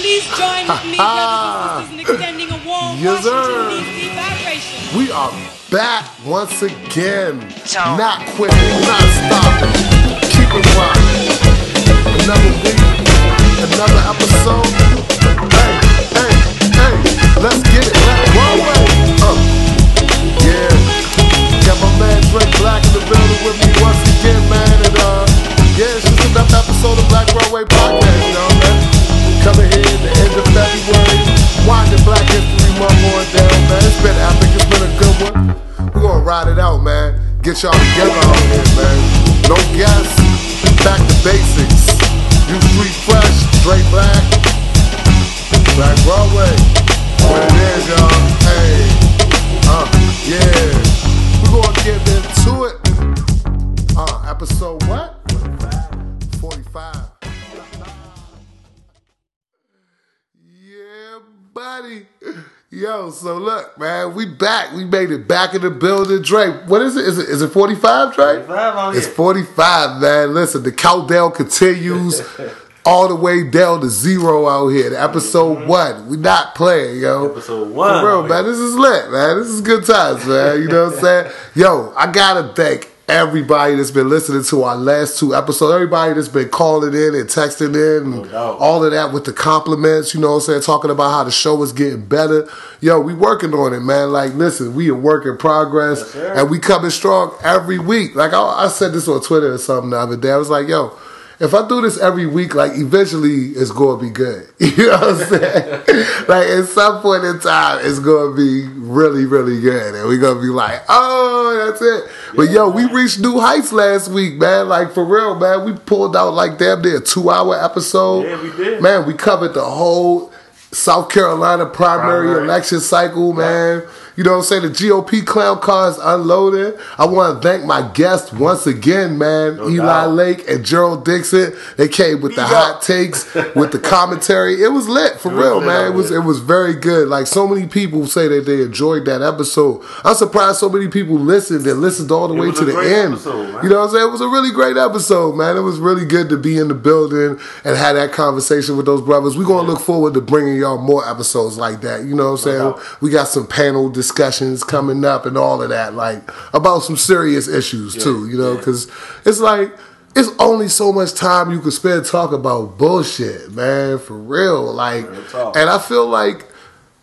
Please join with me, brothers and sisters, in extending a warm Yes, Washington, sir. D.C. vibration. We are back once again. So- Not quitting, not stopping. Keep it rocking. Another week, another episode. Hey, hey, hey, let's get it. Let's roll it. Uh, yeah. Got my man Drake Black in the building with me once again, man. And uh, yeah, it's just another episode of Black Broadway Podcast, you Here at the end of February, winding Black History Month on down, man. It's been epic, it's been a good one. We're gonna ride it out, man. Get y'all together out here, man. No guests, back to basics. You street fresh, straight black, Black Broadway. What it is, y'all. Hey, uh, yeah. We're gonna get into it. Uh, episode what? 45. Buddy. Yo, so look, man, we back. We made it back in the building. Drake, what is it? Is it is it 45, Drake? 45 on It's here. 45, man. Listen, the countdown continues all the way down to zero out here. The episode one. We not playing, yo. Mm-hmm. Episode one For real, man. here. This is lit, man. This is good times, man. You know what I'm saying? Yo, I gotta thank everybody that's been listening to our last two episodes. Everybody that's been calling in and texting in and doubt. all of that with the compliments, you know what I'm saying? Talking about how the show is getting better. Yo, we working on it, man. Like, listen, we a work in progress Yes, and we coming strong every week. Like, I, I said this on Twitter or something the other day. I was like, yo, if I do this every week, like eventually it's gonna be good. You know what I'm saying? like at some point in time, it's gonna be really, really good, and we're gonna be like, oh, that's it. But yo, we reached new heights last week, man. Like for real, man. We pulled out like damn near a two hour episode. Yeah, we did. Man, we covered the whole South Carolina primary, Primary. election cycle, man. You know what I'm saying? The GOP clown cars unloaded. I want to thank my guests once again, man. No Eli doubt. Lake and Gerald Dixon. They came with the hot takes, with the commentary. It was lit for It real, man. It was it was very good. Like so many people say that they enjoyed that episode. I'm surprised so many people listened and listened all the It way to the end. episode. You know what I'm saying? It was a really great episode, man. It was really good to be in the building and have that conversation with those brothers. We're gonna look forward to bringing y'all more episodes like that. You know what I'm saying? doubt. we got some panel discussions coming up and all of that, like about some serious issues too. You know, yeah. because it's like it's only so much time you can spend talking about bullshit, man. For real, like, Real and I feel like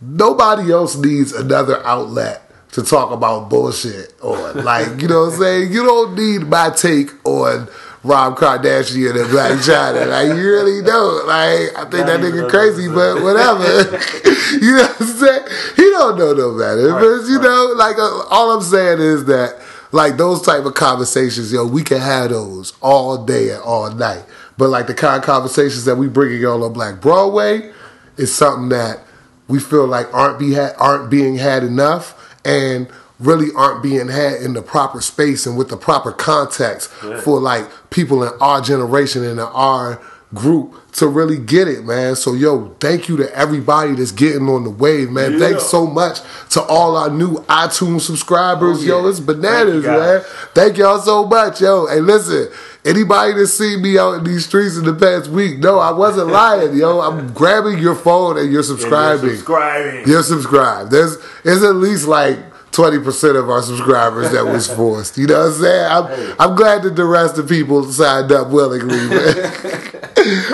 nobody else needs another outlet to talk about bullshit on. Like, you know what I'm saying? You don't need my take on Rob Kardashian and Black China. Like, you really don't. Like, I think that nigga crazy, but whatever. you know what I'm saying? He don't know no better. Right, but, you right. know, like, uh, all I'm saying is that, like, those type of conversations, yo, we can have those all day and all night. But, like, the kind of conversations that we bringing y'all on Black Broadway is something that we feel like aren't be ha- aren't being had enough and really aren't being had in the proper space and with the proper context for like people in our generation and in our group to really get it, man. So yo, thank you to everybody that's getting on the wave, man. Yeah. Thanks so much to all our new iTunes subscribers. Oh, Yo, it's bananas, Thank you, man. Thank y'all so much, yo. Hey, listen, anybody that seen me out in these streets in the past week, no, I wasn't lying, yo. I'm grabbing your phone and you're And you're subscribing. subscribing. You're subscribed. There's it's at least like twenty percent of our subscribers that was forced. You know what I'm saying? I'm, I'm glad that the rest of people signed up willingly.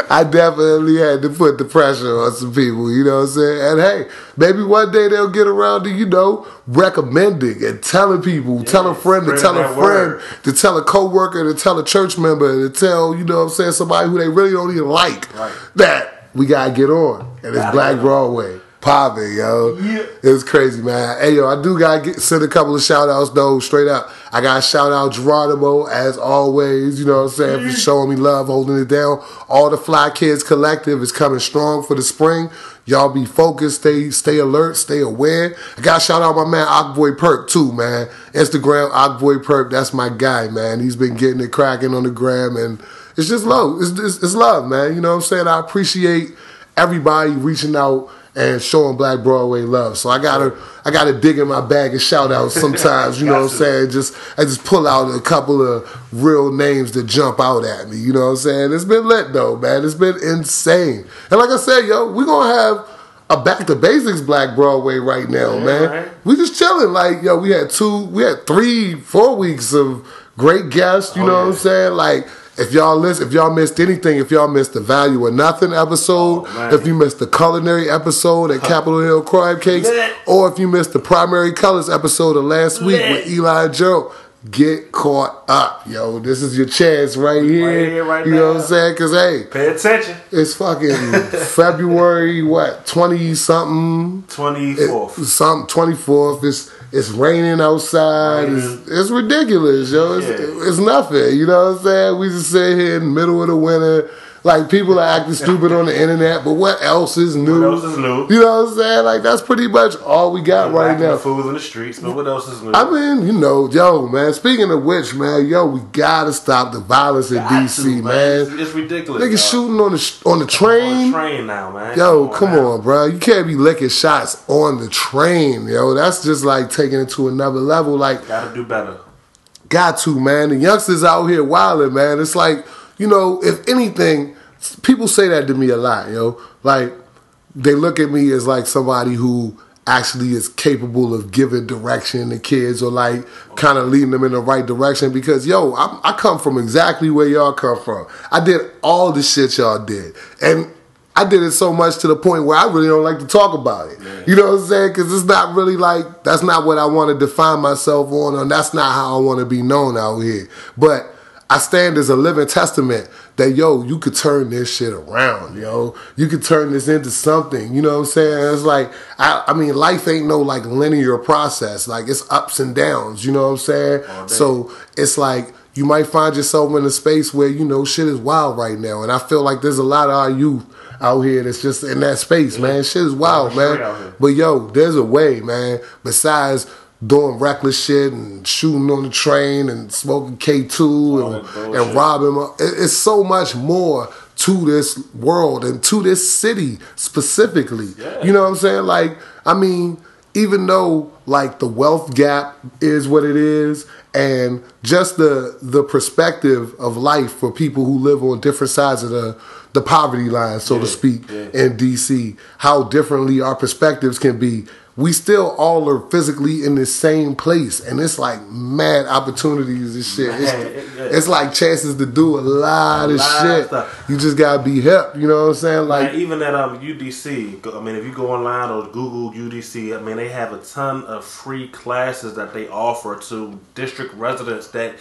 I definitely had to put the pressure on some people. You know what I'm saying? And hey, maybe one day they'll get around to you know recommending and telling people, tell a friend to tell a friend word. to tell a coworker to tell a church member to tell you know what I'm saying somebody who they really don't even like Right. that we gotta get on and it's Black. Broadway. Popping, yo. Yeah. was crazy, man. Hey, yo, I do gotta send a couple of shout outs, though, straight up. I gotta shout out Geronimo, as always, you know what I'm saying, for showing me love, holding it down. All the Fly Kids Collective is coming strong for the spring. Y'all be focused, stay stay alert, stay aware. I gotta shout out my man Ockboy Perk, too, man. Instagram, Ockboy Perk, that's my guy, man. He's been getting it cracking on the gram, and it's just love. It's, it's, it's love, man. You know what I'm saying? I appreciate everybody reaching out and showing Black Broadway love. So I gotta I gotta dig in my bag and shout out sometimes, you know what I'm saying? Just I just pull out a couple of real names that jump out at me, you know what I'm saying? It's been lit though, man. It's been insane. And like I said, yo, we gonna have a back to basics Black Broadway right now, Yeah, man. right. We just chilling. Like, yo, we had two, we had three, four weeks of great guests, you Oh, know what. I'm saying? Like, if y'all listen, if y'all missed anything, if y'all missed the Value of Nothing episode, Oh, if you missed the culinary episode at Capitol Hill Crime Cakes, or if you missed the primary colors episode of last week with Eli and Joe, get caught up, yo. This is your chance right here. Right here, right you know what. I'm saying? Because, hey, Pay attention. it's fucking February, what, 20 something? twenty fourth, It- fourth. Some twenty fourth. It's it's raining outside. Raining. It's, it's ridiculous, yo. It's, Yeah. it's nothing. You know what I'm saying? We just sit here in the middle of the winter. Like people are acting stupid on the internet, but what else is new? What else is new? You know what I'm saying? Like that's pretty much all we got right Lacking now. fools in the streets, but what else is new? I mean, you know, yo, man. Speaking of which, man, yo, we gotta stop the violence in Got DC, to, man. It's, it's ridiculous. Niggas shooting on the on the on train. the train now, man. Yo, come now. on, bro. You can't be licking shots on the train, yo. That's just like taking it to another level. Like, Gotta do better. got to, man. The youngsters out here wilding, man. It's like, you know, if anything, people say that to me a lot, yo. Like, they look at me as like somebody who actually is capable of giving direction to kids or like kind of leading them in the right direction because yo I, I come from exactly where y'all come from. I did all the shit y'all did. And i did it so much to the point where i really don't like to talk about it. You know what i'm saying? Because it's not really like that's not what i want to define myself on and that's not how i want to be known out here. But I stand as a living testament that yo, you could turn this shit around, yo. You could turn this into something. You know what I'm saying? It's like I, I mean, life ain't no like linear process. Like it's ups and downs. You know what I'm saying? Day. So it's like you might find yourself in a space where you know shit is wild right now, and I feel like there's a lot of our youth out here that's just in that space, man. Shit is wild, man. But yo, there's a way, man. Besides doing reckless shit and shooting on the train and smoking K two and, and robbing, it's so much more to this world and to this city specifically. Yeah. You know what I'm saying? Like, I mean, even though like the wealth gap is what it is, and just the the perspective of life for people who live on different sides of the the poverty line, so to speak, yeah. in DC, how differently our perspectives can be. We still all are physically in the same place, and it's like mad opportunities and shit. It's, it- it's like chances to do a lot A of lot of shit. stuff. You just gotta be hip. You know what I'm saying? Like, Like even at um UDC, I mean, if you go online or Google UDC, I mean, they have a ton of free classes that they offer to district residents that.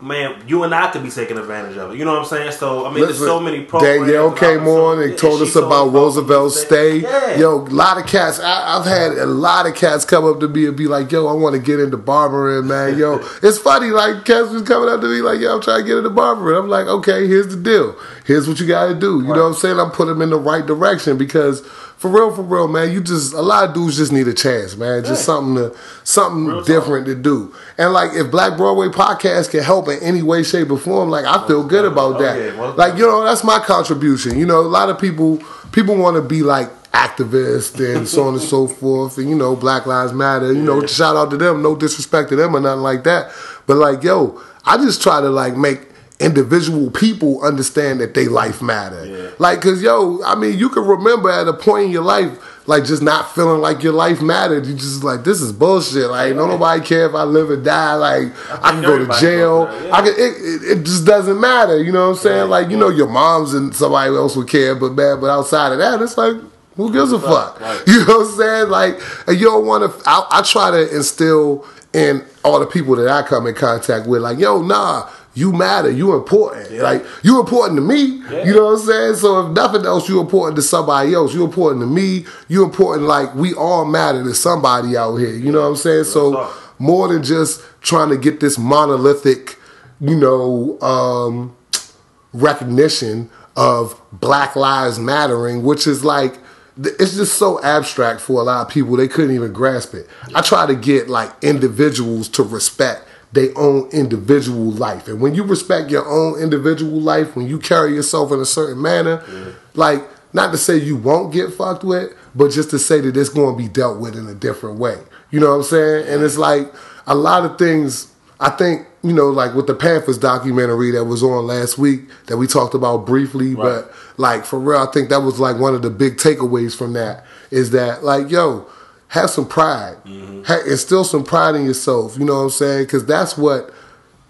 Man, you and I could be taking advantage of it. You know what I'm saying? So I mean, there's so many programs. Danielle came on and told us about told us Roosevelt Stay. Yeah. Yo, a lot of cats. I, I've had a lot of cats come up to me and be like, "Yo, I want to get into barbering, man." Yo, it's funny. Like cats was coming up to me like, "Yo, I'm trying to get into barbering." I'm like, "Okay, here's the deal. Here's what you got to do." You know what I'm saying? I'm putting them in the right direction because. For real, for real, man. You just a lot of dudes just need a chance, man. Just something to something Real different to do. And like if Black Broadway podcast can help in any way, shape, or form, like I feel good about Oh, that. most like you know, that's my contribution. You know, a lot of people people want to be like activists and so on and so forth, and you know, Black Lives Matter. You know, Yeah. shout out to them. No disrespect to them or nothing like that. But like, yo, I just try to like make individual people understand that they life matter. Yeah. Like, cause yo, I mean, you can remember at a point in your life. Like just not feeling like your life mattered. You just like this is bullshit. Like don't nobody care if I live or die. Like I, can go to jail. yeah. I can. It, it, it just doesn't matter. You know what I'm saying? Yeah. Like you know your moms and somebody else would care, but man, but outside of that, it's like who gives a fuck? Right. You know what I'm saying? Like and you don't want to. I, I try to instill in all the people that I come in contact with, like yo, nah. You matter. You important. Yeah. Like you important to me. Yeah. You know what I'm saying? So if nothing else, you important to somebody else. You important to me. You important. Like we all matter to somebody out here. You know what I'm saying? So more than just trying to get this monolithic, you know, um, recognition of Black Lives Mattering, which is like it's just so abstract for a lot of people they couldn't even grasp it. I try to get like individuals to respect their own individual life, and when you respect your own individual life, when you carry yourself in a certain manner, like not to say you won't get fucked with, but just to say that it's going to be dealt with in a different way. You know what I'm saying? And it's like a lot of things. I think you know, like with the Panthers documentary that was on last week that we talked about briefly, but like for real, I think that was like one of the big takeaways from that is that like yo, have some pride, mm-hmm. ha- instill some pride in yourself. You know what I'm saying? Because that's what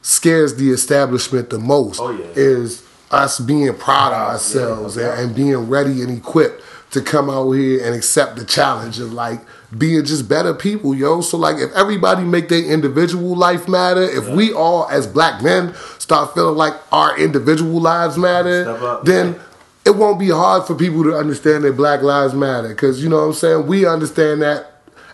scares the establishment the most Oh, yeah. is us being proud of ourselves yeah. and, and being ready and equipped to come out here and accept the challenge of like being just better people, yo. So like if everybody make their individual life matter, if we all as black men start feeling like our individual lives matter, then it won't be hard for people to understand that black lives matter. Cause you know what I'm saying? We understand that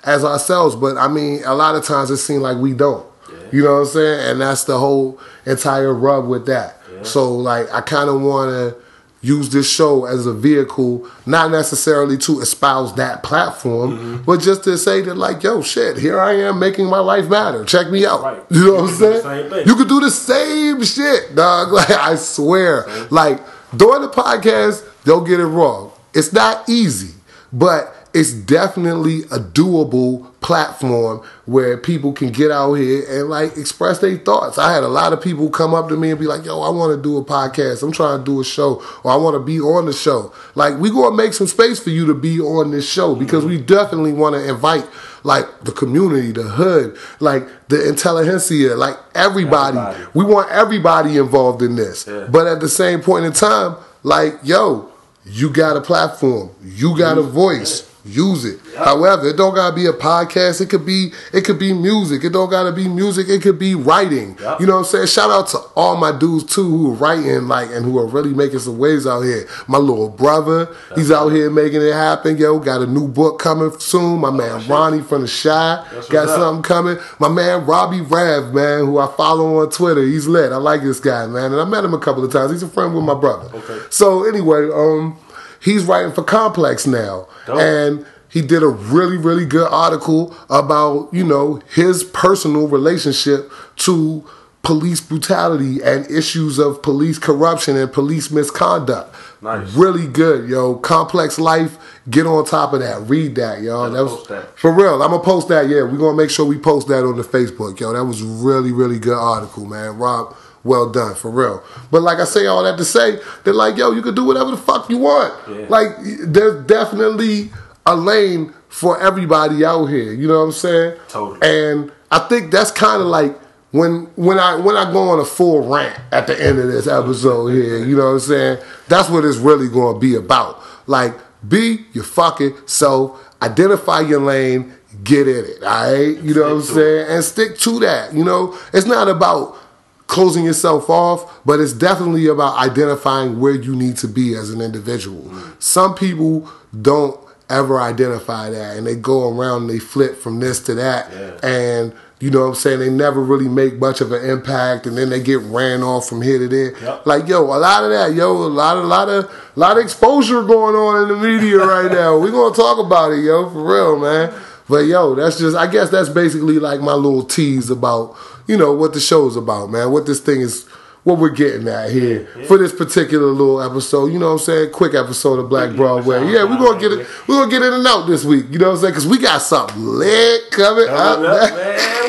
as ourselves, but I mean a lot of times it seems like we don't. You know what I'm saying? And that's the whole entire rub with that. So like I kinda wanna use this show as a vehicle, not necessarily to espouse that platform, Mm-hmm. but just to say that, like, yo, shit, here I am making my life matter. Check me out. Right. You know You what I'm can do the saying? You could do the same shit, dog. Like, I swear. Like, during the podcast, don't get it wrong. It's not easy, but it's definitely a doable platform where people can get out here and like express their thoughts. I had a lot of people come up to me and be like, "Yo, I want to do a podcast. I'm trying to do a show, or I want to be on the show." Like, we gonna make some space for you to be on this show because we definitely want to invite like the community, the hood, like the intelligentsia, like everybody. Everybody. We want everybody involved in this. Yeah. But at the same point in time, like, yo, you got a platform, you got a voice. Use it. However, it don't gotta be a podcast. It could be it could be music. It don't gotta be music. It could be writing. Yep. You know what I'm saying? Shout out to all my dudes too who are writing like and who are really making some waves out here. My little brother, he's out here making it happen. Yo, got a new book coming soon. My man Ronnie from the Shy That's got what's up. something coming. My man Robbie Rav, man, who I follow on Twitter, he's lit. I like this guy, man, and I met him a couple of times. He's a friend with my brother. Okay. So anyway, um, he's writing for Complex now, Dope. and he did a really, really good article about you know his personal relationship to police brutality and issues of police corruption and police misconduct. Nice. Really good, yo. Complex life. Get on top of that. Read that, yo. Gotta That was post that. for real. I'm gonna post that. Yeah, we're gonna make sure we post that on the Facebook, yo. That was really, really good article, man. Rob, well done, for real. But like I say all that to say, they're like, yo, you can do whatever the fuck you want. Yeah. Like, there's definitely a lane for everybody out here. You know what I'm saying? Totally. And I think that's kind of like when when I when I go on a full rant at the end of this episode here. You know what I'm saying? That's what it's really going to be about. Like, be your fucking self. Identify your lane. Get in it. All right. You know what I'm saying? And stick to that. You know, it's not about closing yourself off, but it's definitely about identifying where you need to be as an individual. Mm. Some people don't ever identify that and they go around and they flip from this to that Yeah. and you know what I'm saying they never really make much of an impact and then they get ran off from here to there. Yep. Like yo, a lot of that, yo, a lot of lot of lot of exposure going on in the media right now. We're gonna talk about it, yo, for real, man. But yo, that's just I guess that's basically like my little tease about, you know, what the show's about, man. What this thing is what we're getting at here for this particular little episode. You know what I'm saying? Quick episode of Black Broadway. Yeah, we're gonna get it we're gonna get in and out this week. You know what I'm saying? Cause we got something lit coming up. Coming up, man.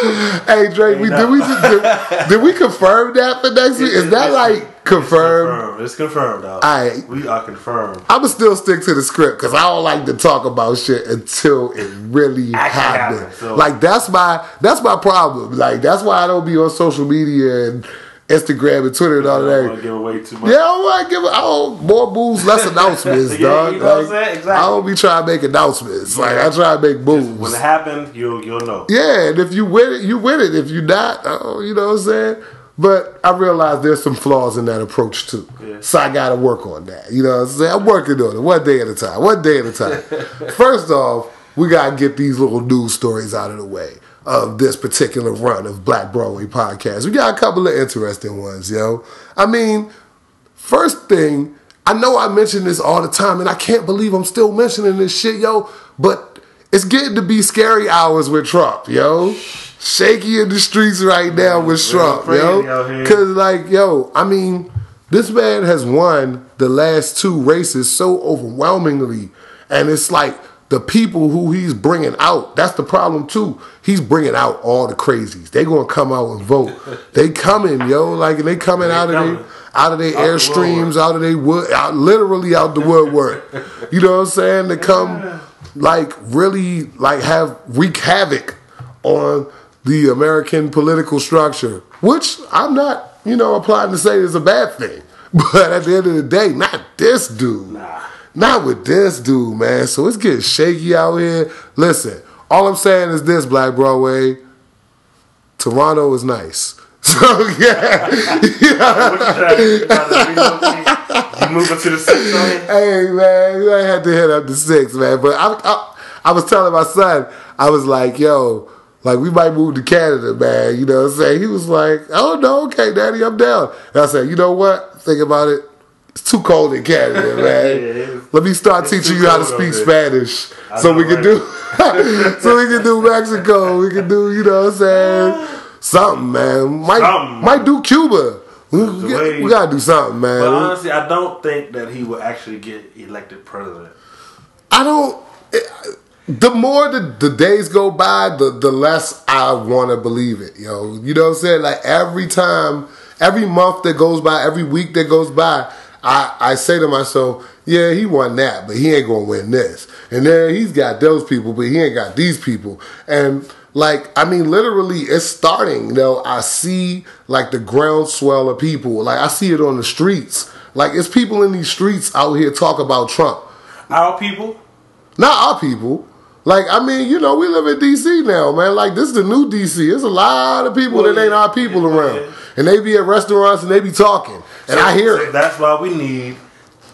Hey Drake, we, did we did, did we confirm that for next week? Is that like confirmed? Confirmed. It's confirmed, dog. Aight. We are confirmed. I'ma still stick to the script because I don't like to talk about shit until it really happens, so- Like that's my that's my problem. Like that's why I don't be on social media and Instagram and Twitter and all that. I don't to give away too much. Yeah, I don't want to give. I don't, more moves, less announcements, Yeah, dog. you know what I'm Like, saying? Exactly. I don't be trying to make announcements. Like I try to make moves. When it happens, you'll you'll know. Yeah, and if you win it, you win it. If you not, oh, you know what I'm saying? But I realize there's some flaws in that approach too. Yeah. So I gotta work on that. You know what I'm saying? I'm working on it one day at a time. One day at a time. First off, we gotta get these little news stories out of the way of this particular run of Black Broadway podcast. We got a couple of interesting ones, yo. I mean, First thing, I know I mention this all the time, and I can't believe I'm still mentioning this shit, yo. But it's getting to be scary hours with Trump, yo. Shaky in the streets right now with Trump, yo. Cause like, yo, I mean, This man has won the last two races so overwhelmingly, and it's like the people who he's bringing out. That's the problem too. He's bringing out all the crazies. They gonna come out and vote. they coming, yo. Like they coming They out of coming. their out of their airstreams, out of their wood, out literally out the woodwork. you know what I'm saying? To come, like really, like have wreak havoc on the American political structure, which I'm not, you know, applying to say is a bad thing. But at the end of the day, not this dude. Not with this dude, man. So it's getting shaky out here. Listen, all I'm saying is this, Black Broadway. Toronto is nice. So yeah, What you trying to- you trying to relocate? You moving to the six on it? hey man, I had to hit up the six, man. But I, I, I was telling my son, I was like, yo, like we might move to Canada, man. You know what I'm saying? He was like, oh no, okay, daddy, I'm down. And I said, you know what? Think about it. It's too cold in Canada, man. is. Let me start teaching you how to speak. Spanish, I so we can right? do, so we can do Mexico. We can do, you know what I'm saying? Something, man. Might Something. might do Cuba. We, we, we gotta do something, man. But honestly, I don't think that he will actually get elected president. I don't. it- the more the, the days go by, the the less I want to believe it. Yo, you know what I'm saying? Like every time, every month that goes by, every week that goes by, I I say to myself, yeah, he won that, but he ain't gonna win this. And then he's got those people, but he ain't got these people. And like, I mean, literally, it's starting. You know, I see like the groundswell of people. Like I see it on the streets. Like it's people in these streets out here talk about Trump. Our people, Not our people. Like, I mean, you know, we live in DC now, man. Like, this is the new DC. There's a lot of people Well, that ain't yeah. our people Yeah, around. yeah. And they be at restaurants and they be talking. And I hear So it. That's why we need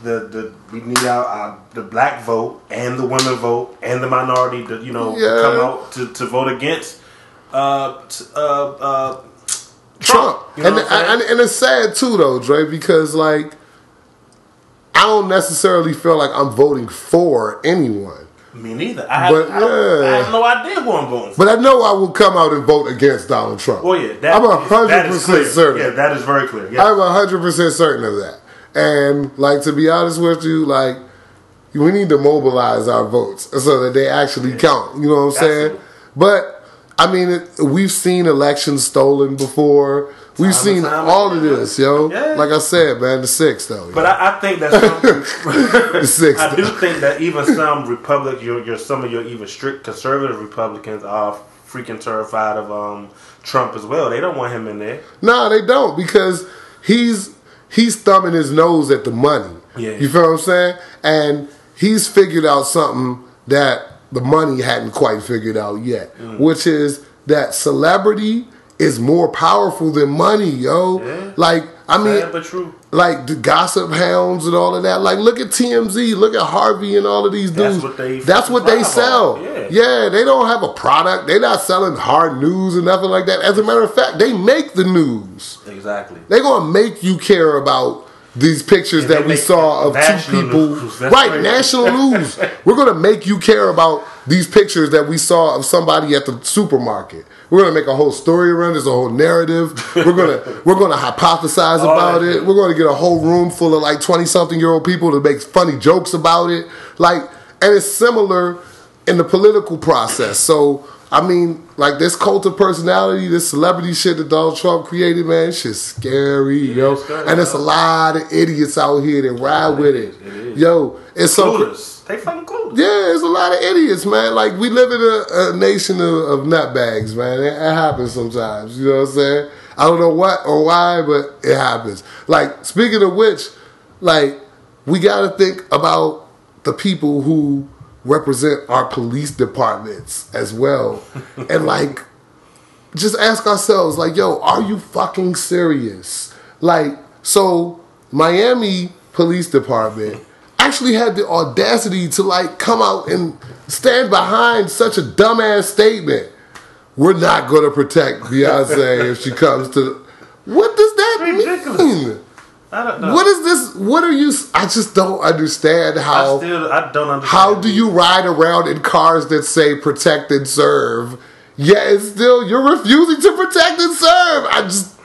the the we need our, our the black vote and the women vote and the minority to you know come out to, to vote against uh t- uh uh Trump. You know and, and, and it's sad, too, though, Dre, because, like, I don't necessarily feel like I'm voting for anyone. Me neither. I have, But, I, don't- I have no idea who I'm voting for. But I know I will come out and vote against Donald Trump. Oh yeah, that, I'm that is 100% clear. certain. Yeah, that is very clear. Yeah. I'm hundred percent certain of that. And like to be honest with you, like we need to mobilize our votes so that they actually count. You know what I'm saying? But I mean, it, we've seen elections stolen before. We've Time seen all of this, yo. Yeah. Like I said, man, the six though. But I, I think that some, the six. I do think that even some Republic, your, your some of your even strict conservative Republicans are freaking terrified of um, Trump as well. They don't want him in there. No, they don't because he's he's thumbing his nose at the money. Yeah. You feel what I'm saying? And he's figured out something that the money hadn't quite figured out yet, Mm. which is that celebrity is more powerful than money, yo. Yeah. Like I mean, Sad but true. like the gossip hounds and all of that. Like, look at TMZ, look at Harvey and all of these That's dudes. what they That's what they sell. Yeah. yeah, they don't have a product. They're not selling hard news and nothing like that. As a matter of fact, they make the news. Exactly. They're gonna make you care about these pictures that we saw of two people. Right, right. national news. We're gonna make you care about these pictures that we saw of somebody at the supermarket. We're gonna make a whole story around this, a whole narrative. We're gonna we're gonna hypothesize about it. We're gonna get a whole room full of like twenty something year old people to make funny jokes about it. Like, and it's similar in the political process. So I mean, like this cult of personality, this celebrity shit that Donald Trump created, man, shit's scary, yo. it's scary, and it's a lot of idiots out here that ride with it. Yo, it's so Clueless. They fucking clueless. yeah, it's a lot of idiots, man. Like we live in a, a nation of, of nutbags, man. It, it happens sometimes. You know what I'm saying? I don't know what or why, but it happens. Like speaking of which, like we got to think about the people who represent our police departments as well, and like just ask ourselves, like, yo, are you fucking serious? Like, so Miami Police Department actually had the audacity to like come out and stand behind such a dumbass statement. We're not gonna protect Beyonce if she comes to. What does that Ridiculous. mean? I don't know. What is this? What are you? I just don't understand how. I still I don't understand. How do you ride around in cars that say protect and serve, yet it's still you're refusing to protect and serve? I just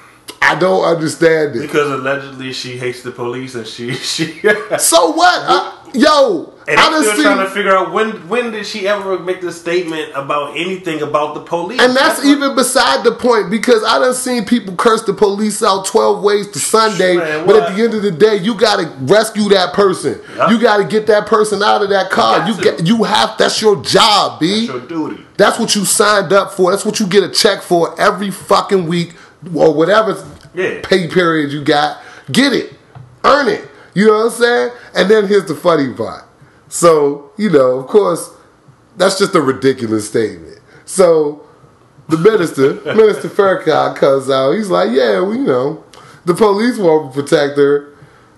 I don't understand it. Because allegedly she hates the police and she she. So what? I, yo, And I I'm still trying to figure out when when did she ever make this statement about anything about the police? and that's what- even beside the point because I done seen people curse the police out twelve ways to Sunday, Man, but at the end of the day, you got to rescue that person. You got to get that person out of that car. got You get, you have. That's your job, b. That's your duty. That's what you signed up for. That's what you get a check for every fucking week or whatever Yeah. pay period you got. Get it. Earn it. You know what I'm saying? And then here's the funny part. So, you know, of course, that's just a ridiculous statement. So the minister, Minister Farrakhan comes out. He's like, yeah, well, you know, the police won't protect her.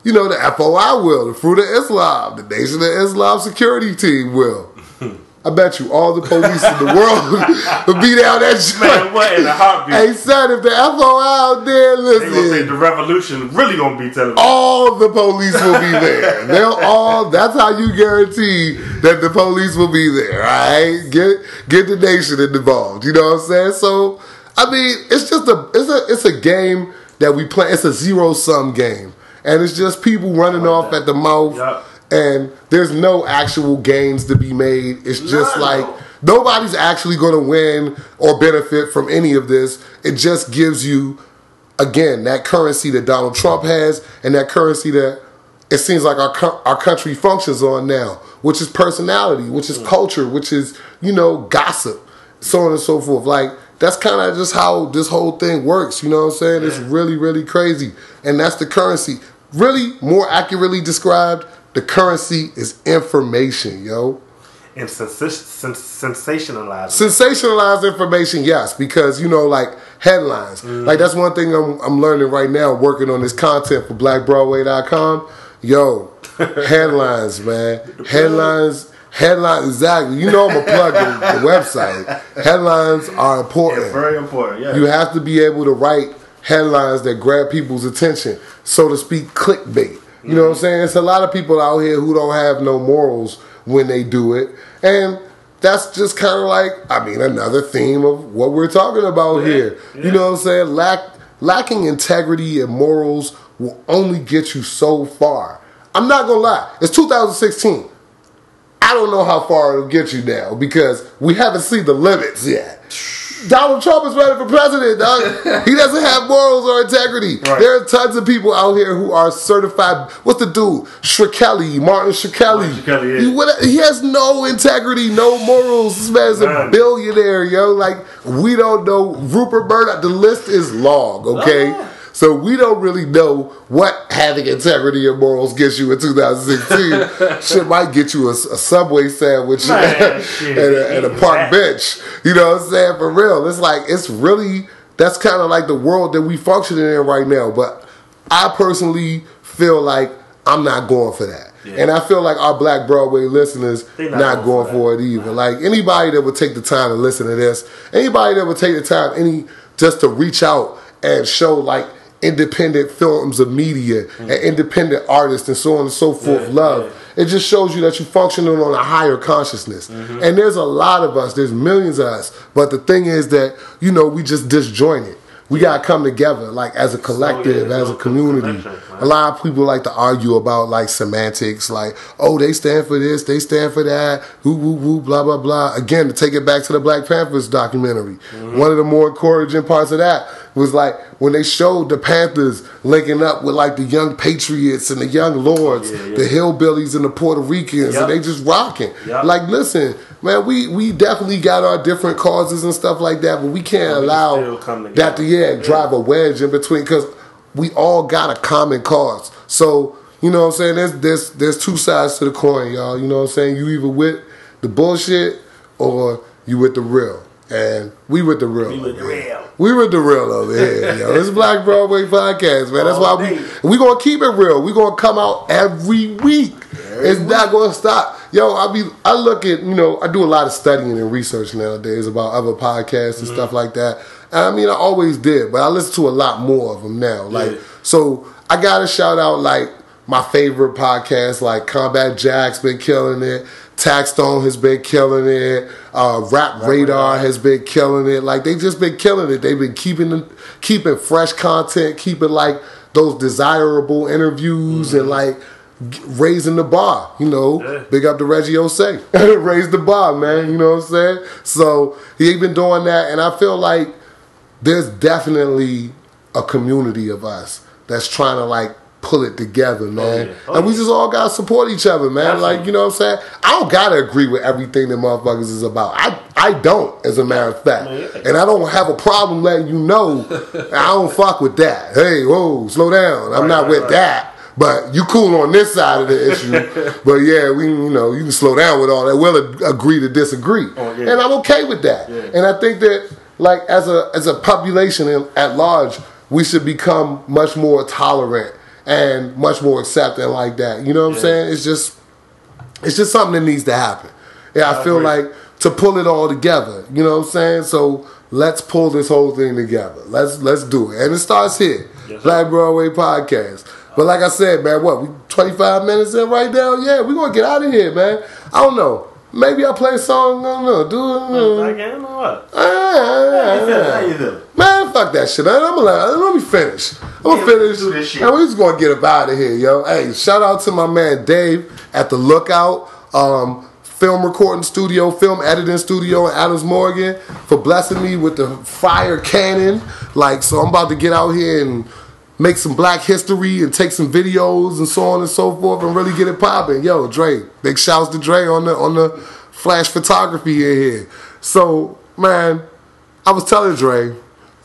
You know, the FOI will, the Fruit of Islam, the Nation of Islam security team will. I bet you all the police in the world would be down that shit. Man, what in a heartbeat? Hey, son, if the FOI out there, they gonna think listen, the revolution really gonna be telling. all the police will be there. They'll all. That's how you guarantee that the police will be there. All right, get get the nation involved. You know what I'm saying? So, I mean, it's just a it's a it's a game that we play. It's a zero sum game, and it's just people running off that. at the mouth. Yup. And there's no actual gains to be made. It's just None. like nobody's actually going to win or benefit from any of this. It just gives you again that currency that Donald Trump has and that currency that it seems like our our country functions on now, which is personality, which is mm. culture, which is you know gossip, so on and so forth. Like that's kind of just how this whole thing works. You know what I'm saying? It's really really crazy, and that's the currency. Really, more accurately described, the currency is information, yo. and sens- sens- sensationalizing. sensationalized information yes because you know like headlines mm. like that's one thing I'm, I'm learning right now working on this content for blackbroadway.com yo headlines man headlines headlines exactly you know i'm gonna plug the, the website headlines are important It's very important. Yeah. you have to be able to write headlines that grab people's attention, so to speak, clickbait. You know what I'm saying? It's a lot of people out here who don't have no morals when they do it. And that's just kind of like, I mean, another theme of what we're talking about Yeah, here. yeah. You know what I'm saying? Lack, lacking integrity and morals will only get you so far. I'm not going to lie. It's 2016. I don't know how far it'll get you now because we haven't seen the limits yet. Donald Trump is running for president, dog. he doesn't have morals or integrity. Right. There are tons of people out here who are certified. What's the dude? Shkreli, Martin Shkreli. Yeah. he, he has no integrity, no morals. This man's a billionaire, yo. Like, we don't know. Rupert Murdoch, the list is long, okay? Ah. So we don't really know what having integrity and morals gets you in 2016. Shit might get you a, a Subway sandwich Man, and, a, and a park bench. You know what I'm saying? For real. It's like, it's really, that's kind of like the world that we functioning in right now. But I personally feel like I'm not going for that. Yeah. And I feel like our Black Broadway listeners not, not going, going for, for it either. Like anybody that would take the time to listen to this, anybody that would take the time any just to reach out and show like independent films of media and independent artists and so on and so forth. Yeah, love. It just shows you that you're functioning on a higher consciousness. Mm-hmm. And there's a lot of us, there's millions of us. But the thing is that, you know, we just disjointed. We gotta come together, like as a collective, yeah, as a community. A lot of people like to argue about like semantics, like, oh, they stand for this, they stand for that, woo woo woo, blah blah blah. Again, to take it back to the Black Panthers documentary, Mm-hmm. one of the more encouraging parts of that was like when they showed the Panthers linking up with like the young Patriots and the young Lords, Yeah, yeah. the hillbillies and the Puerto Ricans, Yup. and they just rocking. Yup. Like, listen, man, we we definitely got our different causes and stuff like that, but we can't we allow that to together. yeah, drive a wedge in between because we all got a common cause. So you know what I'm saying? There's there's there's two sides to the coin, y'all. You know what I'm saying? You either with the bullshit or you with the real. And we with the real. We with the real. We with the real over here, yo. It's Black Broadway Podcast, man. That's why All we day. we gonna keep it real. We gonna come out every week. it's not gonna stop. Yo, I be I look at you know I do a lot of studying and research nowadays about other podcasts and mm-hmm. stuff like that. I mean I always did, but I listen to a lot more of them now. Like Yeah. so, I gotta shout out like my favorite podcasts like Combat Jack's been killing it. Taxstone has been killing it. Uh, Rap, Radar, Radar. has been killing it. Like they've just been killing it. They've been keeping keeping fresh content, keeping like those desirable interviews and like raising the bar. You know, Yeah. big up to Reggie Ossé, raise the bar, man. You know what I'm saying? So he been doing that, and I feel like there's definitely a community of us that's trying to like pull it together, oh, man. yeah. Oh, and we just all gotta support each other, man. Absolutely. Like, you know what I'm saying? I don't gotta agree with everything that motherfuckers is about. I I don't, as a matter of fact. Man, yeah. And I don't have a problem letting you know I don't fuck with that. Hey, whoa, slow down. I'm Right, not right, with right. that. But you cool on this side of the issue. but yeah, we you know, you can slow down with all that. We'll agree to disagree. Oh, yeah. And I'm okay with that. And I think that like as a as a population in, at large, we should become much more tolerant and much more accepting like that. You know what I'm saying? It's just it's just something that needs to happen. Yeah, I, I feel agree. like to pull it all together. You know what I'm saying? So let's pull this whole thing together. Let's let's do it. And it starts here. Yes. Black Broadway Podcast. But like I said, man, what, we 25 minutes in right now? Yeah, we're gonna get out of here, man. I don't know. Maybe I play a song, I don't know, do it. Like, I don't know what. Ah, How you feeling? How you feeling? Man, fuck that shit. I'm gonna let, let me finish. I'm gonna Yeah, finish. do this shit. And we just gonna get up out of here, yo. Hey, shout out to my man Dave at the Lookout um, Film Recording Studio, Film Editing Studio in Adams Morgan for blessing me with the fire cannon. Like, so I'm about to get out here and make some black history and take some videos and so on and so forth and really get it popping. Yo, Dre, big shouts to Dre on the on the flash photography in here. So, man, I was telling Dre,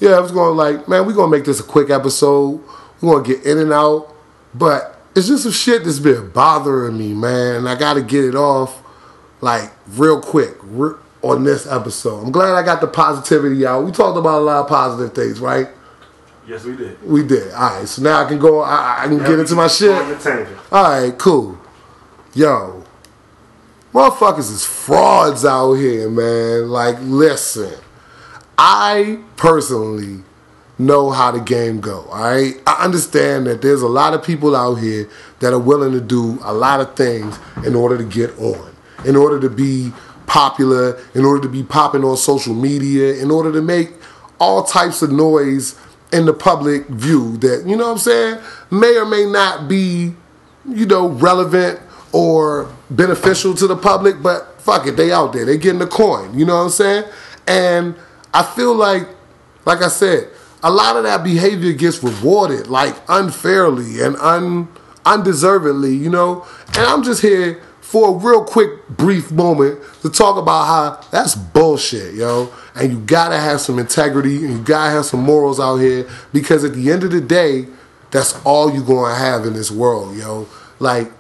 yeah, I was going like, man, we're gonna make this a quick episode. We're gonna get in and out, but it's just some shit that's been bothering me, man. I gotta get it off like real quick re- on this episode. I'm glad I got the positivity out. We talked about a lot of positive things, right? Yes, we did. We did. All right, so now I can go. I, I can get into my shit. on your tangent. All right, cool. Yo, motherfuckers is frauds out here, man. Like, listen, I personally know how the game go. All right, I understand that there's a lot of people out here that are willing to do a lot of things in order to get on, in order to be popular, in order to be popping on social media, in order to make all types of noise in the public view that you know what I'm saying may or may not be you know, relevant or beneficial to the public, but fuck it, they out there. They getting the coin. You know what I'm saying? And I feel like, like I said, a lot of that behavior gets rewarded like unfairly and un undeservedly, you know? And I'm just here for a real quick brief moment to talk about how that's bullshit, yo. And you gotta have some integrity and you gotta have some morals out here because at the end of the day, that's all you're gonna have in this world, yo. Like,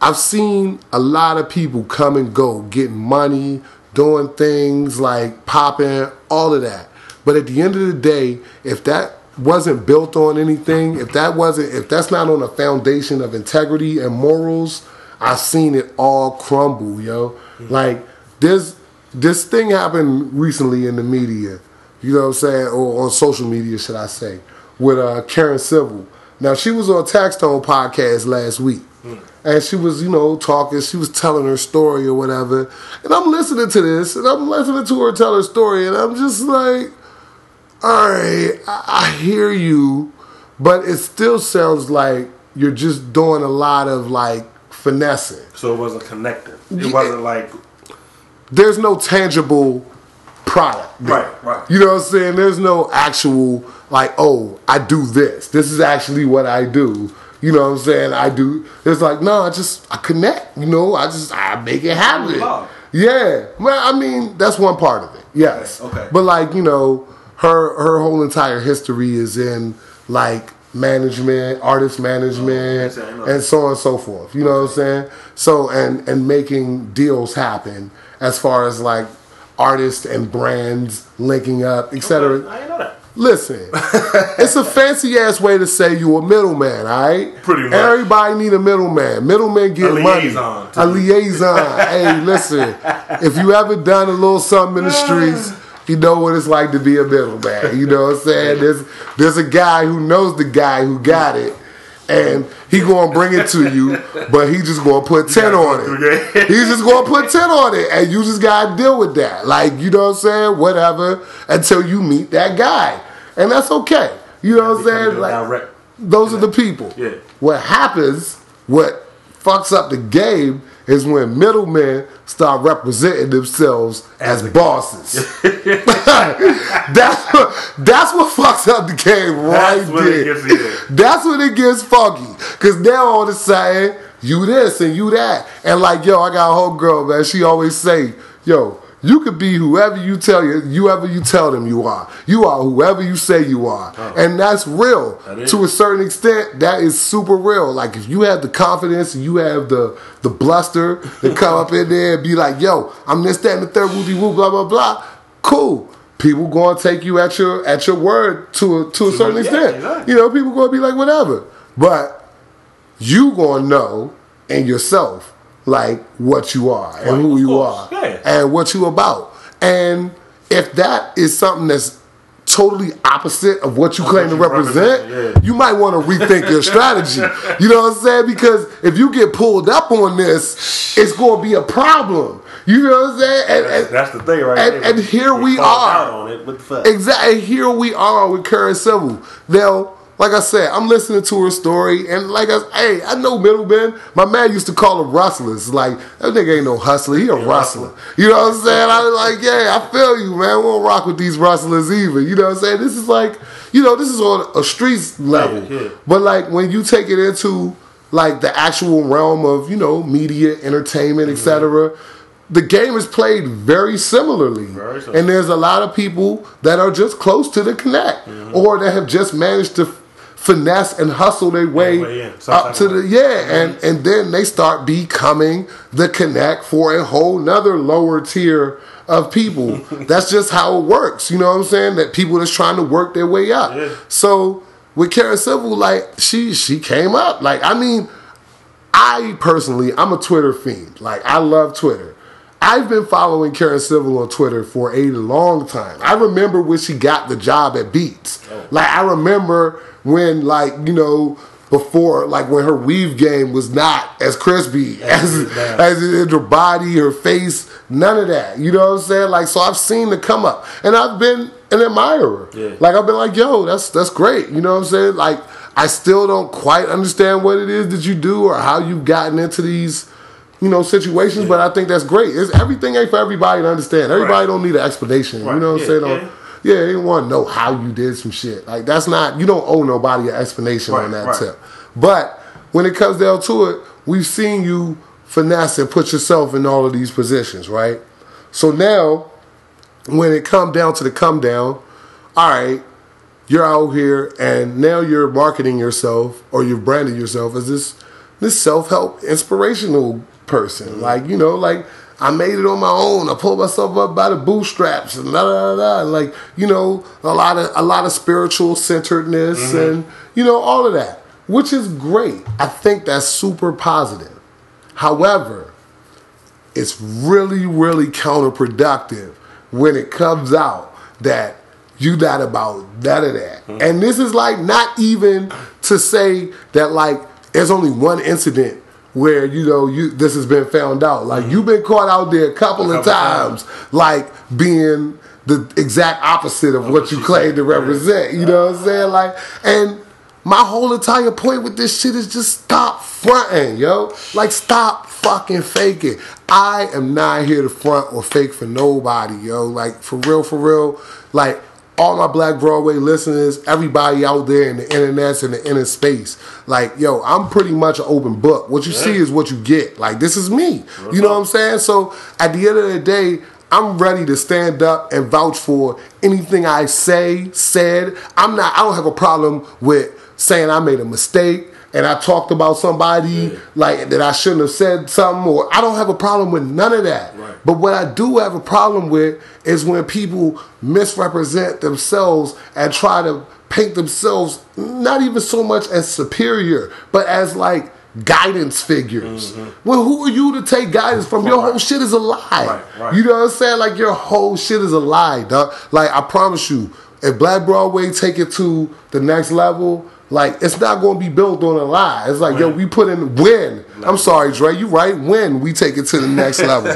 I've seen a lot of people come and go, getting money, doing things like popping, all of that. But at the end of the day, if that wasn't built on anything, if that wasn't, if that's not on a foundation of integrity and morals, I've seen it all crumble, yo. Like, this this thing happened recently in the media, you know what I'm saying, or on social media, should I say, with uh, Karen Civil. Now she was on Taxstone podcast last week, and she was, you know, talking. She was telling her story or whatever, and I'm listening to this, and I'm listening to her tell her story, and I'm just like, all right, I, I hear you, but it still sounds like you're just doing a lot of like finessing. So it wasn't connected. It Yeah. wasn't like there's no tangible product. there. Right, right. You know what I'm saying? There's no actual like, oh, I do this. This is actually what I do. You know what I'm saying? I do. It's like, no, I just I connect. You know, I just I make it happen. Love. Yeah. Well, I mean, that's one part of it. Yes. Okay, okay. But like, you know, her her whole entire history is in like management, artist management, Oh, okay, I know. and so on and so forth. You know what I'm saying? So and and making deals happen as far as like artists and brands linking up, etc. I didn't know that. Listen, it's a fancy ass way to say you a middleman, all right? Pretty much. Everybody need a middleman. Middlemen get A money. liaison to A liaison. hey, listen, if you ever done a little something in the streets, you know what it's like to be a middleman. You know what I'm saying? There's there's a guy who knows the guy who got it, and he gonna bring it to you, but he just gonna put ten on it. He's just gonna put ten on it, and you just gotta deal with that. Like you know what I'm saying? Whatever until you meet that guy, and that's okay. You know what I'm saying? Like those are the people. Yeah. What happens, what fucks up the game, is when middlemen start representing themselves as, bosses. that's what that's what fucks up the game right That's there. it gets yeah. That's when it gets funky. Cause now all of a sudden, you this and you that. And like, yo, I got a whole girl, man. She always say, yo, you could be whoever you tell you, whoever you tell them you are. You are whoever you say you are. And that's real. That. To a certain extent, that is super real. Like if you have the confidence you have the the bluster to come up in there and be like, yo, I'm this, that, and the third woody woo, blah, blah, blah. Cool. People gonna take you at your at your word to a to a certain yeah, extent. exactly. You know, people gonna be like, whatever. But you gonna know in yourself like what you are and who you are yeah. and what you about. And if that is something that's totally opposite of what you claim to you represent, represent, yeah. you might want to rethink your strategy. You know what I'm saying? Because if you get pulled up on this, it's going to be a problem. You know what I'm saying? And- That's, and- that's the thing, right? and- and here They we are. out on it. What the fuck? Exactly. Here we are with Karen Civil. Now, like I said, I'm listening to her story, and like I, hey, I know middlemen. My man used to call them rustlers. Like that nigga ain't no hustler. He a rustler. You know what I'm saying? I was like, yeah, I feel you, man. We don't rock with these rustlers either. You know what I'm saying? This is like, you know, this is on a streets level. Yeah, yeah. But like when you take it into like the actual realm of you know media, entertainment, Mm-hmm. etc. The game is played very similarly, Very similar. and there's a lot of people that are just close to the connect, Mm-hmm. or that have just managed to finesse and hustle their way way up to the way. yeah, and and then they start becoming the connect for a whole nother lower tier of people. that's just how it works. You know what I'm saying? That people that's trying to work their way up. Yeah. So with Karen Civil, like she she came up. Like I mean, I personally, I'm a Twitter fiend. Like I love Twitter. I've been following Karen Civil on Twitter for a long time. I remember when she got the job at Beats. Oh. Like I remember when, like you know, before like when her weave game was not as crispy as it is now. as her body, her face, none of that. You know what I'm saying? Like so, I've seen the come up, and I've been an admirer. Yeah. Like I've been like, yo, that's that's great. You know what I'm saying? Like I still don't quite understand what it is that you do or how you've gotten into these, you know, situations. But I think that's great. It's everything ain't for everybody to understand. Everybody Right. don't need an explanation. You know what I'm saying? yeah. Don't- Yeah, they want to know how you did some shit. Like that's not you don't owe nobody an explanation on that right. tip. But when it comes down to it, we've seen you finesse and put yourself in all of these positions, right? So now, when it come down to the come down, all right, you're out here and now you're marketing yourself or you've branded yourself as this this self help inspirational person. Mm-hmm. Like you know, like I made it on my own. I pulled myself up by the bootstraps and da da da. Like you know, a lot of a lot of spiritual centeredness mm-hmm. and you know all of that, which is great. I think that's super positive. However, it's really, really counterproductive when it comes out that you not about none of that. Mm-hmm. And this is like not even to say that like there's only one incident where you know you this has been found out. Like you've been caught out there a couple, of couple times, like being the exact opposite of what what you claim to represent. You know what I'm saying? Like and my whole entire point with this shit is just stop fronting, yo. Like, stop fucking faking. I am not here to front or fake for nobody, yo. Like, for real, for real. Like, all my Black Broadway listeners, everybody out there in the internets and the inner space. Like, yo, I'm pretty much an open book. What you see is what you get. Like, this is me. You know what I'm saying? So, at the end of the day, I'm ready to stand up and vouch for anything I say, said. I'm not, I don't have a problem with saying I made a mistake and I talked about somebody like that I shouldn't have said something or I don't have a problem with none of that. Right. But what I do have a problem with is when people misrepresent themselves and try to paint themselves not even so much as superior, but as like guidance figures. Mm-hmm. Well, who are you to take guidance from? Your whole shit is a lie. Right, right. You know what I'm saying? Like your whole shit is a lie, dog. Like I promise you, if Black Broadway take it to the next level, Like it's not going to be built on a lie. It's like yo, we put in win. I'm sorry, Dre, you right? When we take it to the next level,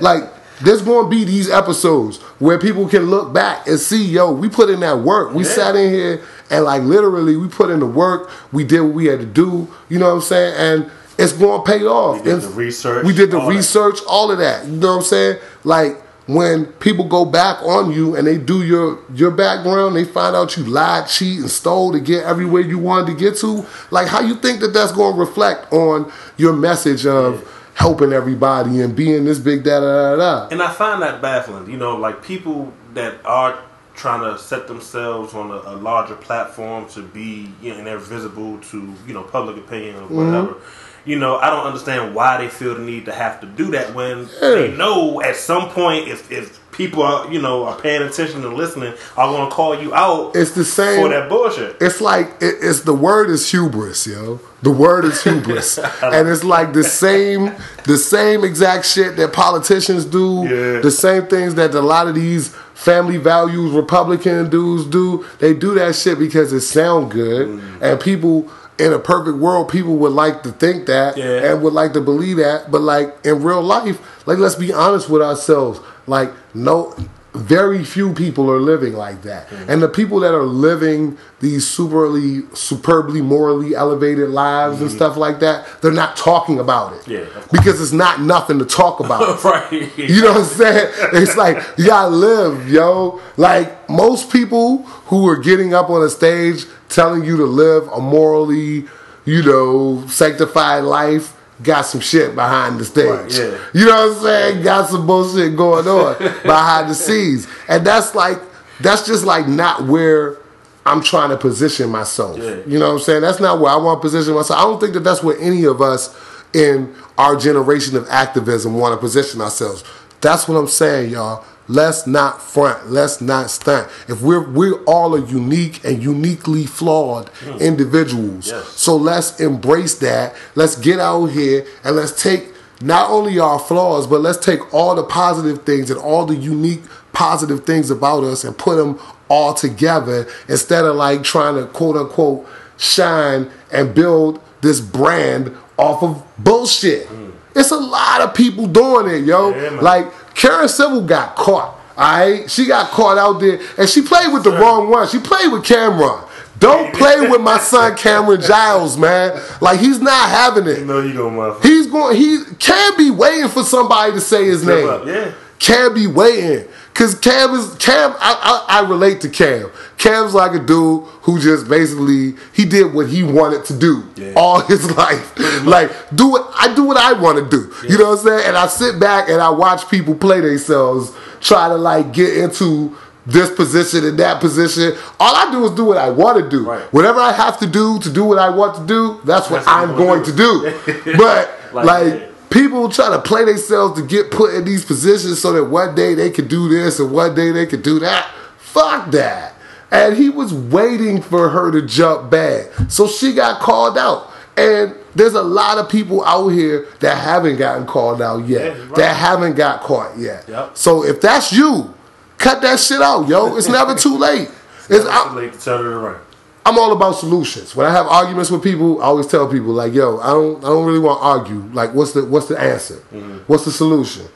like there's going to be these episodes where people can look back and see, yo, we put in that work. We Yeah. sat in here and like literally we put in the work. We did what we had to do. You know what I'm saying? And it's going to pay off. We did the research, We did the all that. research, all of that. You know what I'm saying? Like when people go back on you and they do your your background, they find out you lied, cheat, and stole to get everywhere you wanted to get to. Like how you think that that's going to reflect on your message of helping everybody and being this big da da da da. And I find that baffling. You know, like people that are trying to set themselves on a, a larger platform to be, you know, and they're visible to, you know, public opinion or mm-hmm. whatever. You know, I don't understand why they feel the need to have to do that when they know at some point if, if people are, you know, are paying attention and listening, are going to call you out It's the same. for that bullshit. it's like it, it's the word is hubris, yo. The word is hubris, and it's like the same, the same exact shit that politicians do. Yeah. The same things that a lot of these family values Republican dudes do. They do that shit because it sound good, Mm. and people. In a perfect world, people would like to think that Yeah. and would like to believe that, but like in real life, like let's be honest with ourselves. Like no, very few people are living like that, Mm-hmm. and the people that are living these superly, superbly morally elevated lives and stuff like that, they're not talking about it. Mm-hmm. Yeah, because it's not nothing to talk about. right. You know what I'm saying? It's like you gotta live, yo. Like most people who are getting up on a stage telling you to live a morally, you know, sanctified life, got some shit behind the stage. Right, yeah. You know what I'm saying? Got some bullshit going on behind the scenes. And that's like that's just like not where I'm trying to position myself. Yeah. You know what I'm saying? That's not where I want to position myself. I don't think that that's where any of us in our generation of activism want to position ourselves. That's what I'm saying, y'all. Let's not front. Let's not stunt. If we're we all are unique and uniquely flawed hmm. individuals, Yes. so let's embrace that. Let's get out here and let's take not only our flaws, but let's take all the positive things and all the unique positive things about us and put them all together instead of like trying to quote unquote shine and build this brand off of bullshit. Hmm. It's a lot of people doing it, yo. Yeah, like Karen Civil got caught. Alright, she got caught out there, and she played with the wrong one. She played with Cameron. Don't play with my son Cameron Giles, man. Like he's not having it. You know you gonna. He's going. He can't be waiting for somebody to say his Step name. up, yeah. Can be waiting because Cam is Cam. I, I I relate to Cam. Cam's like a dude who just basically he did what he wanted to do Yeah. all his life. like do what I do what I want to do. You know what I'm saying? And I sit back and I watch people play themselves, try to like get into this position and that position. All I do is do what I want to do. Right. Whatever I have to do to do what I want to do, that's what That's what I'm going do. do. But Like, like, yeah. People try to play themselves to get put in these positions so that one day they could do this and one day they could do that. Fuck that. And he was waiting for her to jump bad. So she got called out. And there's a lot of people out here that haven't gotten called out yet. Yeah, right. That haven't got caught yet. Yep. So if that's you, cut that shit out, yo. It's never too late. It's, Too late to turn it around. I'm all about solutions. When I have arguments with people, I always tell people like, "Yo, I don't, I don't really want to argue. Like, what's the, what's the answer? Mm-hmm. What's the solution?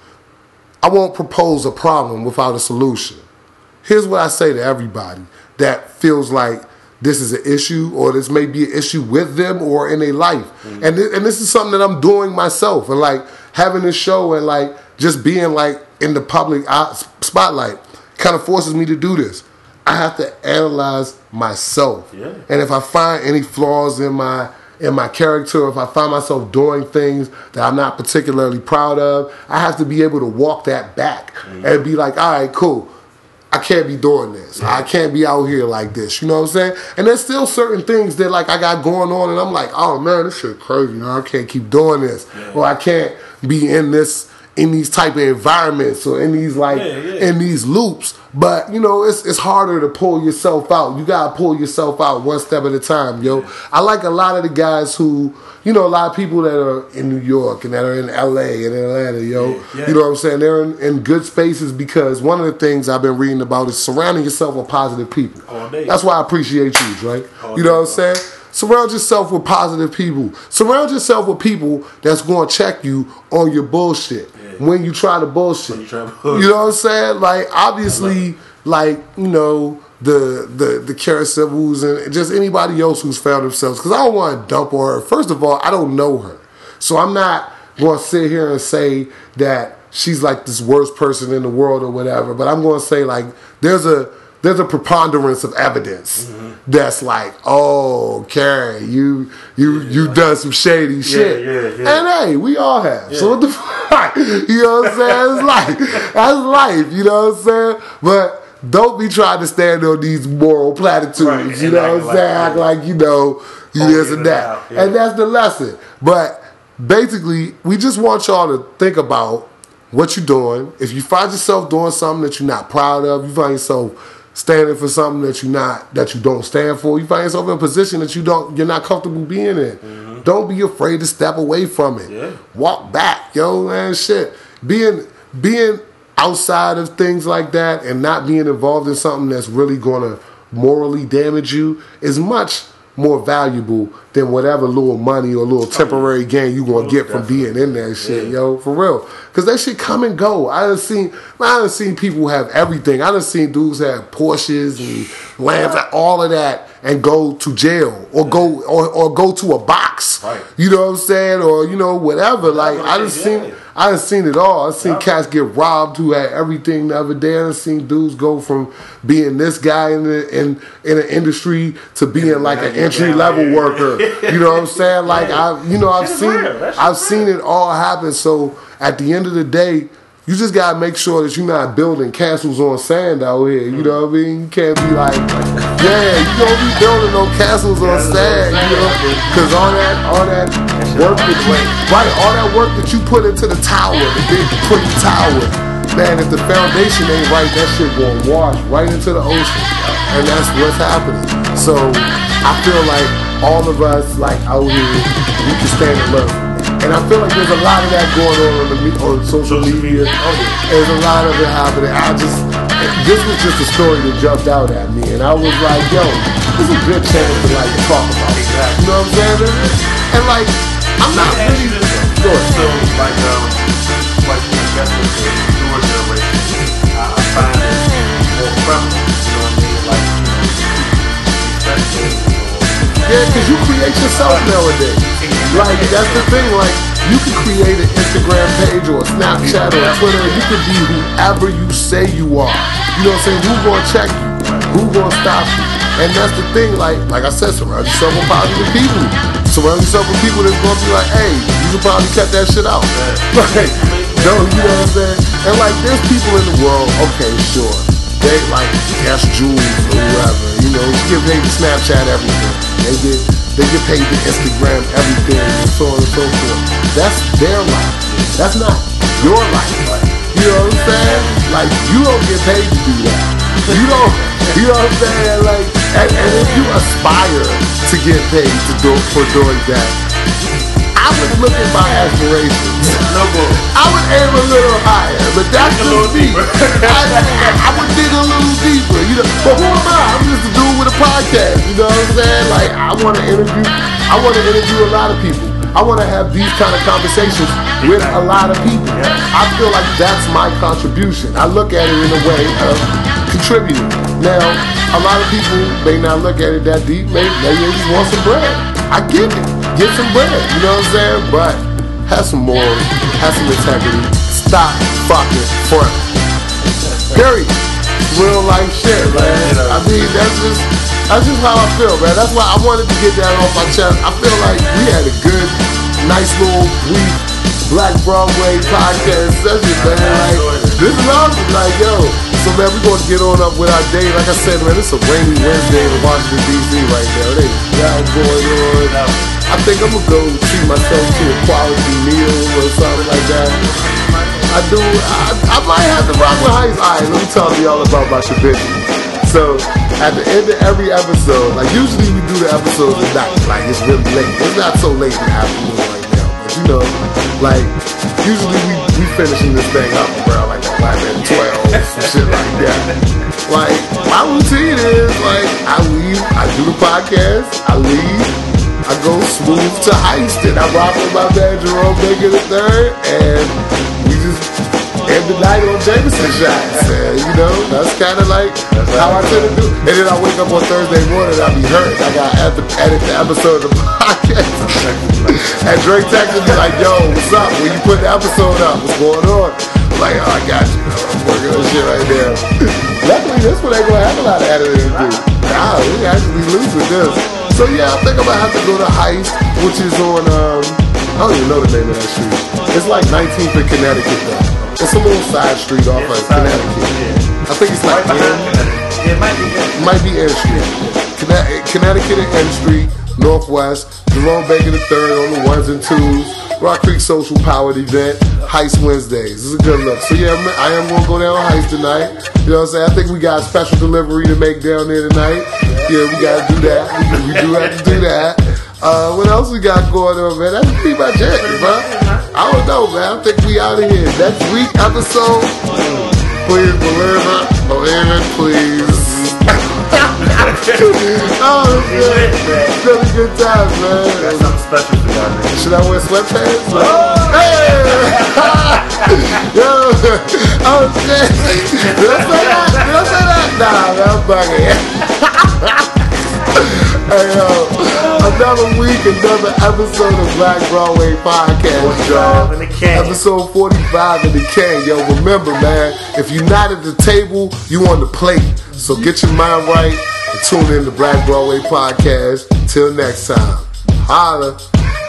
I won't propose a problem without a solution. Here's what I say to everybody that feels like this is an issue or this may be an issue with them or in their life. Mm-hmm. And, thi- and this is something that I'm doing myself and like having this show and like just being like in the public spotlight kind of forces me to do this. I have to analyze myself. Yeah. And if I find any flaws in my in my character, if I find myself doing things that I'm not particularly proud of, I have to be able to walk that back mm-hmm. and be like, all right, cool. I can't be doing this. I can't be out here like this. You know what I'm saying? And there's still certain things that like I got going on, and I'm like, oh man, this shit crazy. I can't keep doing this, or I can't be in this in these type of environments or in these like Yeah, yeah. in these loops. But you know, it's it's harder to pull yourself out. You gotta pull yourself out one step at a time, yo. I like a lot of the guys who, you know, a lot of people that are in New York and that are in LA and Atlanta, yo. Yeah, yeah. You know what I'm saying? They're in, in good spaces because one of the things I've been reading about is surrounding yourself with positive people. That's why I appreciate you, Dre. All you know day, what I'm saying? Surround yourself with positive people. Surround yourself with people that's going to check you on your bullshit when you try to bullshit. you try to You know what I'm saying? Like obviously, like you know the the the Karen Civils and just anybody else who's found themselves. Because I don't want to dump on her. First of all, I don't know her, so I'm not going to sit here and say that she's like this worst person in the world or whatever. But I'm going to say like there's a there's a preponderance of evidence Mm-hmm. that's like, oh, Carrie, you you you done some shady shit. yeah, yeah. And hey, we all have. So what the fuck? You know what I'm saying? It's like that's life. You know what I'm saying? But don't be trying to stand on these moral platitudes. Right, You and know what I'm saying? Act like you know you this and that. yeah. And that's the lesson. But basically, we just want y'all to think about what you're doing. If you find yourself doing something that you're not proud of, you find yourself standing for something that you not that you don't stand for, you find yourself in a position that you don't you're not comfortable being in. Don't be afraid to step away from it. Mm-hmm. Yeah. Walk back, yo, man, shit. Being being outside of things like that and not being involved in something that's really gonna morally damage you is much more valuable than whatever little money or little temporary gain you gonna get from being in that shit, yo, for real. Cause that shit come and go. I done seen, I done seen people have everything. I done seen dudes have Porsches and Lambs, and all of that, and go to jail or go or, or go to a box. Right. You know what I'm saying, or you know whatever. Like I done Yeah. seen, I done seen it all. I seen cats get robbed who had everything the other day. I done seen dudes go from being this guy in the in in an industry to being like an entry level yeah. worker. You know what I'm saying? Like I, you know, I've seen, real. That shit I've seen it all happen. So at the end of the day. You just gotta make sure that you're not building castles on sand out here. You know what I mean? You can't be like, yeah, you don't be building no castles on sand. You know, because all that, all that work that you, right, all that work that you put into the tower, the big pretty tower, man, if the foundation ain't right, that shit gonna wash right into the ocean, and that's what's happening. So I feel like all of us, like out here, we can stand and learn. And I feel like there's a lot of that going on on, the, on social media. There's a lot of it happening. I just, this was just a story that jumped out at me, and I was like, yo, this is a good chance to like talk about it. Exactly. You know what I'm saying? And like, I'm not Let me ask really. Go So, like, um, like, I guess with the newer generation, I, I find it more prevalent. You know what I mean? Like, you know, Yeah, because you create yourself nowadays. Like, that's the thing. Like, you can create an Instagram page or a Snapchat or a Twitter. You can be whoever you say you are. You know what I'm saying? Who gonna check you? Who gonna stop you? And that's the thing. Like, like I said, surround yourself with positive people. Surround yourself with people that's gonna be like, hey, you should probably cut that shit out. Like, no, you know what I'm saying? And like, there's people in the world. Okay, sure. They like yes, Jules or whoever. You know, get paid Snapchat everything. They get they get paid to Instagram everything and so on and so forth. That's their life. That's not your life. You know what I'm saying? Like you don't get paid to do that. You don't. You know what I'm saying? Like, and, and if you aspire to get paid to do for doing that, I would look at my aspirations. no bull. I would aim a little higher, but that's a little me. I, I would dig a little deeper, you know. But who am I? I'm just a dude with a podcast. You know what I'm saying? Like I want to interview. I want to interview a lot of people. I want to have these kind of conversations with a lot of people. I feel like that's my contribution. I look at it in a way of contributing. Now, a lot of people may not look at it that deep. Maybe, maybe they just want some bread. I get it. Get some bread. You know what I'm saying? But have some morals. Have some integrity. Stop fucking front. Period. Real life shit, man. I mean, that's just that's just how I feel, man. That's why I wanted to get that off my chest. I feel like we had a good, nice little brief Black Broadway podcast session, man. Like this is awesome. Like, yo. So man, we're gonna get on up with our day. Like I said, man, it's a rainy Wednesday in Washington D.C. right now. They got going on. I think I'm gonna go treat myself to a quality meal or something like that. I do. I, I might have to rock with Heist. All right, let me tell you all about my shebang. So at the end of every episode, like usually we do the episodes at night, like it's really late. It's not so late in the afternoon right now, but you know, like usually we we finishing this thing up around like 11, 12, some shit like that. Like my routine is like I leave, I do the podcast, I leave, I go smooth to heist, and I rock with my man Jerome Baker the third, and we just end the night on Jameson shots. And, you know, that's kind of like how I tend to do. And then I wake up on Thursday morning, I be hurt. I got to edit the episode of podcast. and Drake texted me like, "Yo, what's up? When you put the episode up, what's going on?" I'm like, oh, I got you. I'm working on shit right there. Luckily, this one ain't gonna have a lot of editing to do. Nah, we actually lose with this. So yeah, I think I'm gonna have to go to Heist, which is on um, I don't even know the name of that street. It's like 19th in Connecticut though. It's a little side street off of Connecticut. I think it's like Right N, It might be. it might be N Street. Conne- Connecticut and N Street, Northwest. Jerome Baker III on the ones and twos. Rock Creek Social Powered event. Heist Wednesdays. This is a good look. So yeah, I'm- gonna go down Heist tonight. You know what I'm saying? I think we got special delivery to make down there tonight. Yeah, we gotta do that. We, do have to do that. Uh, what else we got going on, man? That's pretty much it, bro. I don't know, man. I think we out of here. Next week episode. Please. Believe it, please. Oh. It's been a good time, Got man. something special for y'all niggas. Should I wear sweatpants? Oh, Hey! Yo! Oh, shit. Did I say that? Did I say that? Nah, man, I'm bugging. hey, yo. Another week, another episode of Black Broadway Podcast, the can. Episode 45 in the can. Yo, remember, man, if you're not at the table, you on the plate. So get your mind right tune in to Black Broadway Podcast. Till next time. Holla.